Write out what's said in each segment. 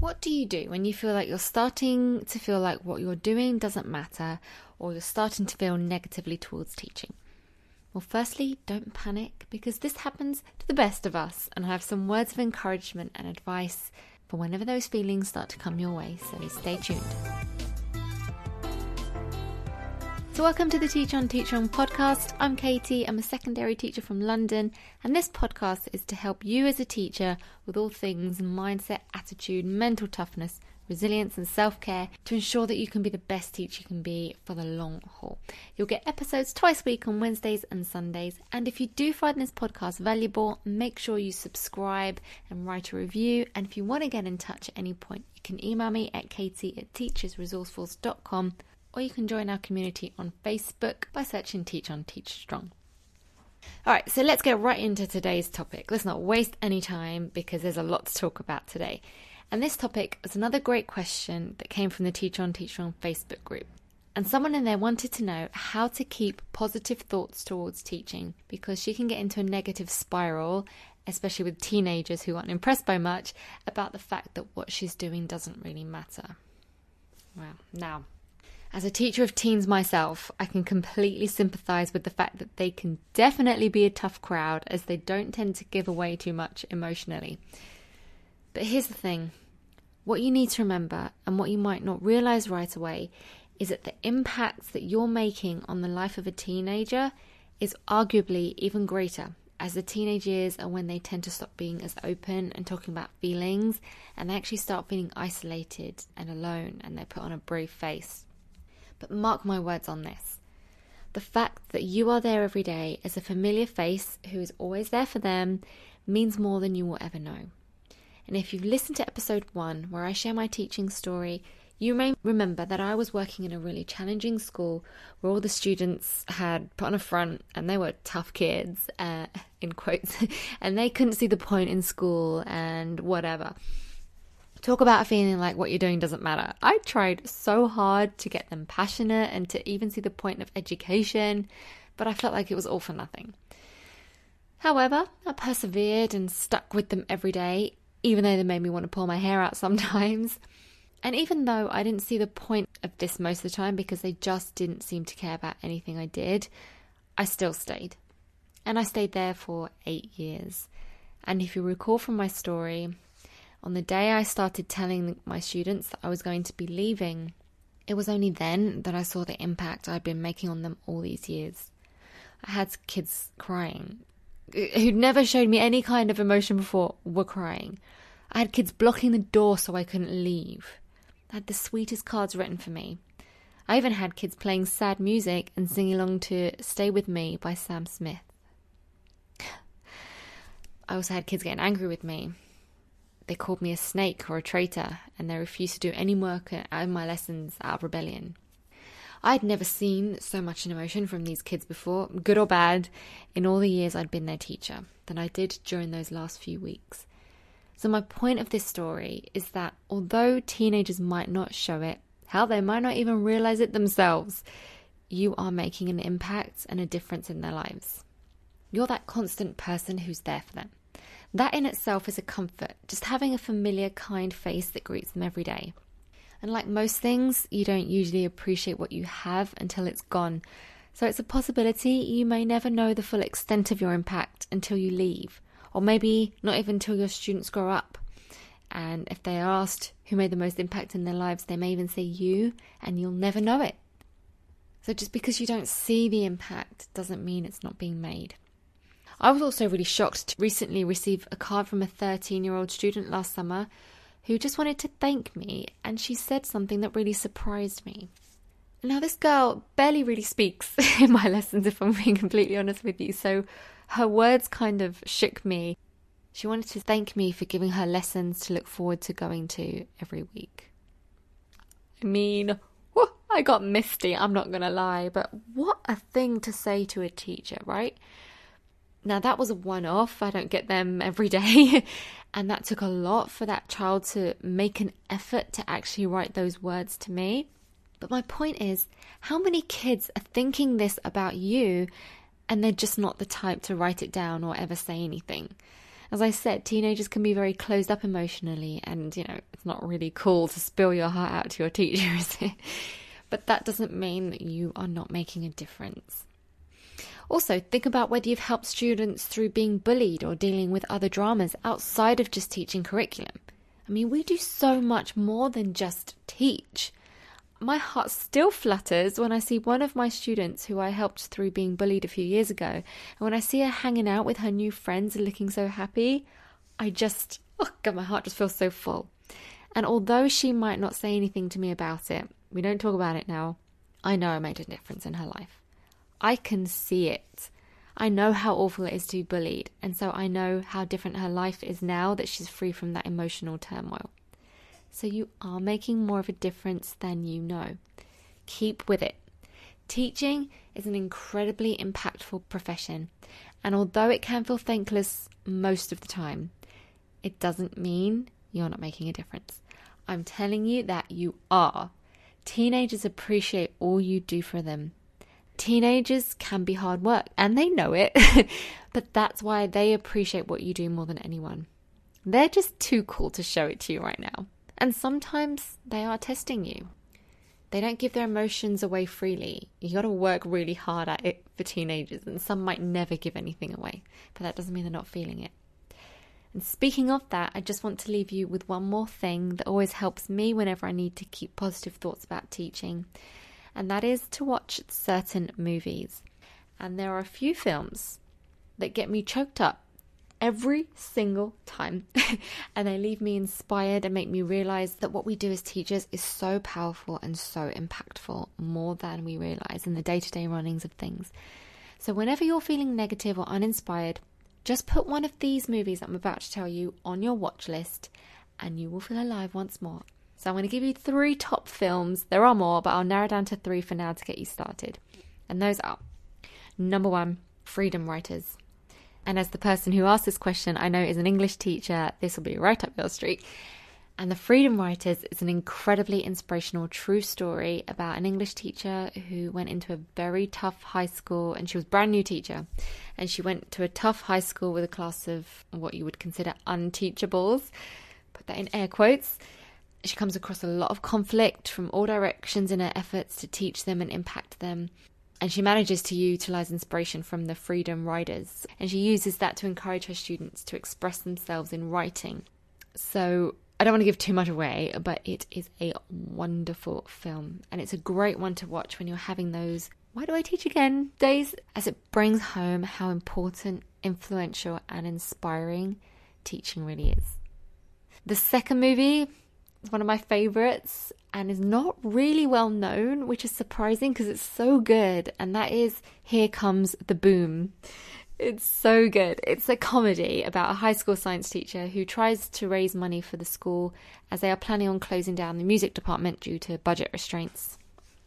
What do you do when you feel like you're starting to feel like what you're doing doesn't matter or you're starting to feel negatively towards teaching? Well, firstly, don't panic because this happens to the best of us, and I have some words of encouragement and advice for whenever those feelings start to come your way, so stay tuned. So, welcome to the Teach On Teach On podcast. I'm Katie, I'm a secondary teacher from London, and this podcast is to help you as a teacher with all things mindset, attitude, mental toughness, resilience, and self care to ensure that you can be the best teacher you can be for the long haul. You'll get episodes twice a week on Wednesdays and Sundays, and if you do find this podcast valuable, make sure you subscribe and write a review. And if you want to get in touch at any point, you can email me at katie at teachersresourceforce.com or you can join our community on Facebook by searching Teach on Teach Strong. All right, so let's get right into today's topic. Let's not waste any time because there's a lot to talk about today. And this topic is another great question that came from the Teach on Teach Strong Facebook group. And someone in there wanted to know how to keep positive thoughts towards teaching because she can get into a negative spiral, especially with teenagers who aren't impressed by much, about the fact that what she's doing doesn't really matter. Well, now, as a teacher of teens myself, I can completely sympathise with the fact that they can definitely be a tough crowd as they don't tend to give away too much emotionally. But here's the thing what you need to remember, and what you might not realise right away, is that the impact that you're making on the life of a teenager is arguably even greater, as the teenage years are when they tend to stop being as open and talking about feelings, and they actually start feeling isolated and alone, and they put on a brave face. But mark my words on this. The fact that you are there every day as a familiar face who is always there for them means more than you will ever know. And if you've listened to episode one, where I share my teaching story, you may remember that I was working in a really challenging school where all the students had put on a front and they were tough kids, uh, in quotes, and they couldn't see the point in school and whatever. Talk about feeling like what you're doing doesn't matter. I tried so hard to get them passionate and to even see the point of education, but I felt like it was all for nothing. However, I persevered and stuck with them every day, even though they made me want to pull my hair out sometimes. And even though I didn't see the point of this most of the time because they just didn't seem to care about anything I did, I still stayed. And I stayed there for eight years. And if you recall from my story, on the day I started telling my students that I was going to be leaving, it was only then that I saw the impact I'd been making on them all these years. I had kids crying who'd never showed me any kind of emotion before were crying. I had kids blocking the door so I couldn't leave. I had the sweetest cards written for me. I even had kids playing sad music and singing along to Stay With Me by Sam Smith. I also had kids getting angry with me they called me a snake or a traitor, and they refused to do any work in my lessons out of rebellion. I had never seen so much emotion from these kids before, good or bad, in all the years I'd been their teacher, than I did during those last few weeks. So, my point of this story is that although teenagers might not show it, hell, they might not even realize it themselves, you are making an impact and a difference in their lives. You're that constant person who's there for them. That in itself is a comfort, just having a familiar, kind face that greets them every day. And like most things, you don't usually appreciate what you have until it's gone. So it's a possibility you may never know the full extent of your impact until you leave, or maybe not even until your students grow up. And if they are asked who made the most impact in their lives, they may even say you, and you'll never know it. So just because you don't see the impact doesn't mean it's not being made. I was also really shocked to recently receive a card from a 13 year old student last summer who just wanted to thank me, and she said something that really surprised me. Now, this girl barely really speaks in my lessons, if I'm being completely honest with you, so her words kind of shook me. She wanted to thank me for giving her lessons to look forward to going to every week. I mean, I got misty, I'm not gonna lie, but what a thing to say to a teacher, right? Now, that was a one off, I don't get them every day. and that took a lot for that child to make an effort to actually write those words to me. But my point is, how many kids are thinking this about you and they're just not the type to write it down or ever say anything? As I said, teenagers can be very closed up emotionally, and you know, it's not really cool to spill your heart out to your teacher, is it? But that doesn't mean that you are not making a difference. Also, think about whether you've helped students through being bullied or dealing with other dramas outside of just teaching curriculum. I mean, we do so much more than just teach. My heart still flutters when I see one of my students who I helped through being bullied a few years ago, and when I see her hanging out with her new friends and looking so happy, I just, oh God, my heart just feels so full. And although she might not say anything to me about it, we don't talk about it now, I know I made a difference in her life. I can see it. I know how awful it is to be bullied, and so I know how different her life is now that she's free from that emotional turmoil. So you are making more of a difference than you know. Keep with it. Teaching is an incredibly impactful profession, and although it can feel thankless most of the time, it doesn't mean you're not making a difference. I'm telling you that you are. Teenagers appreciate all you do for them. Teenagers can be hard work and they know it, but that's why they appreciate what you do more than anyone. They're just too cool to show it to you right now. And sometimes they are testing you. They don't give their emotions away freely. You got to work really hard at it for teenagers, and some might never give anything away, but that doesn't mean they're not feeling it. And speaking of that, I just want to leave you with one more thing that always helps me whenever I need to keep positive thoughts about teaching and that is to watch certain movies. And there are a few films that get me choked up every single time. and they leave me inspired and make me realize that what we do as teachers is so powerful and so impactful, more than we realize in the day to day runnings of things. So, whenever you're feeling negative or uninspired, just put one of these movies I'm about to tell you on your watch list and you will feel alive once more. So I'm going to give you three top films. There are more, but I'll narrow down to three for now to get you started. And those are number one, Freedom Writers. And as the person who asked this question, I know is an English teacher, this will be right up your street. And The Freedom Writers is an incredibly inspirational true story about an English teacher who went into a very tough high school and she was brand new teacher. And she went to a tough high school with a class of what you would consider unteachables. Put that in air quotes she comes across a lot of conflict from all directions in her efforts to teach them and impact them. And she manages to utilize inspiration from the Freedom Riders. And she uses that to encourage her students to express themselves in writing. So I don't want to give too much away, but it is a wonderful film. And it's a great one to watch when you're having those why do I teach again days, as it brings home how important, influential, and inspiring teaching really is. The second movie it's one of my favorites and is not really well known, which is surprising because it's so good. And that is Here Comes the Boom. It's so good. It's a comedy about a high school science teacher who tries to raise money for the school as they are planning on closing down the music department due to budget restraints.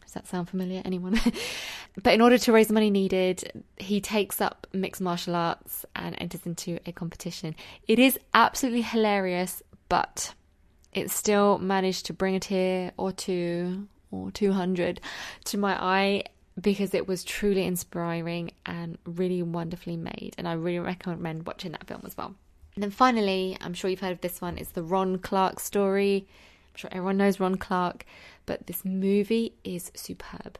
Does that sound familiar? Anyone? but in order to raise the money needed, he takes up mixed martial arts and enters into a competition. It is absolutely hilarious, but it still managed to bring a tear or two or 200 to my eye because it was truly inspiring and really wonderfully made. And I really recommend watching that film as well. And then finally, I'm sure you've heard of this one, it's the Ron Clark story. I'm sure everyone knows Ron Clark, but this movie is superb.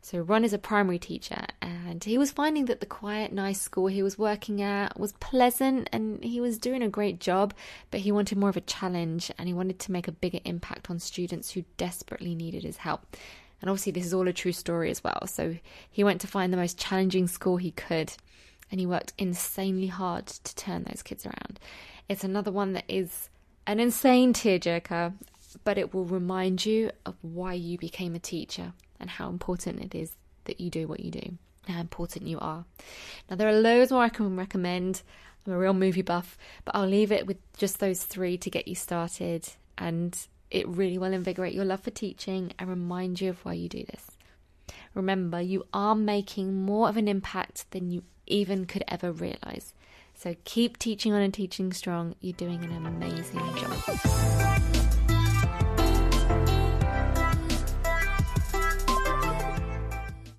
So Ron is a primary teacher and he was finding that the quiet, nice school he was working at was pleasant and he was doing a great job, but he wanted more of a challenge and he wanted to make a bigger impact on students who desperately needed his help. And obviously, this is all a true story as well. So he went to find the most challenging school he could and he worked insanely hard to turn those kids around. It's another one that is an insane tearjerker, but it will remind you of why you became a teacher and how important it is that you do what you do, how important you are. Now, there are loads more I can recommend. I'm a real movie buff, but I'll leave it with just those three to get you started. And it really will invigorate your love for teaching and remind you of why you do this. Remember, you are making more of an impact than you even could ever realize. So keep teaching on and teaching strong. You're doing an amazing job.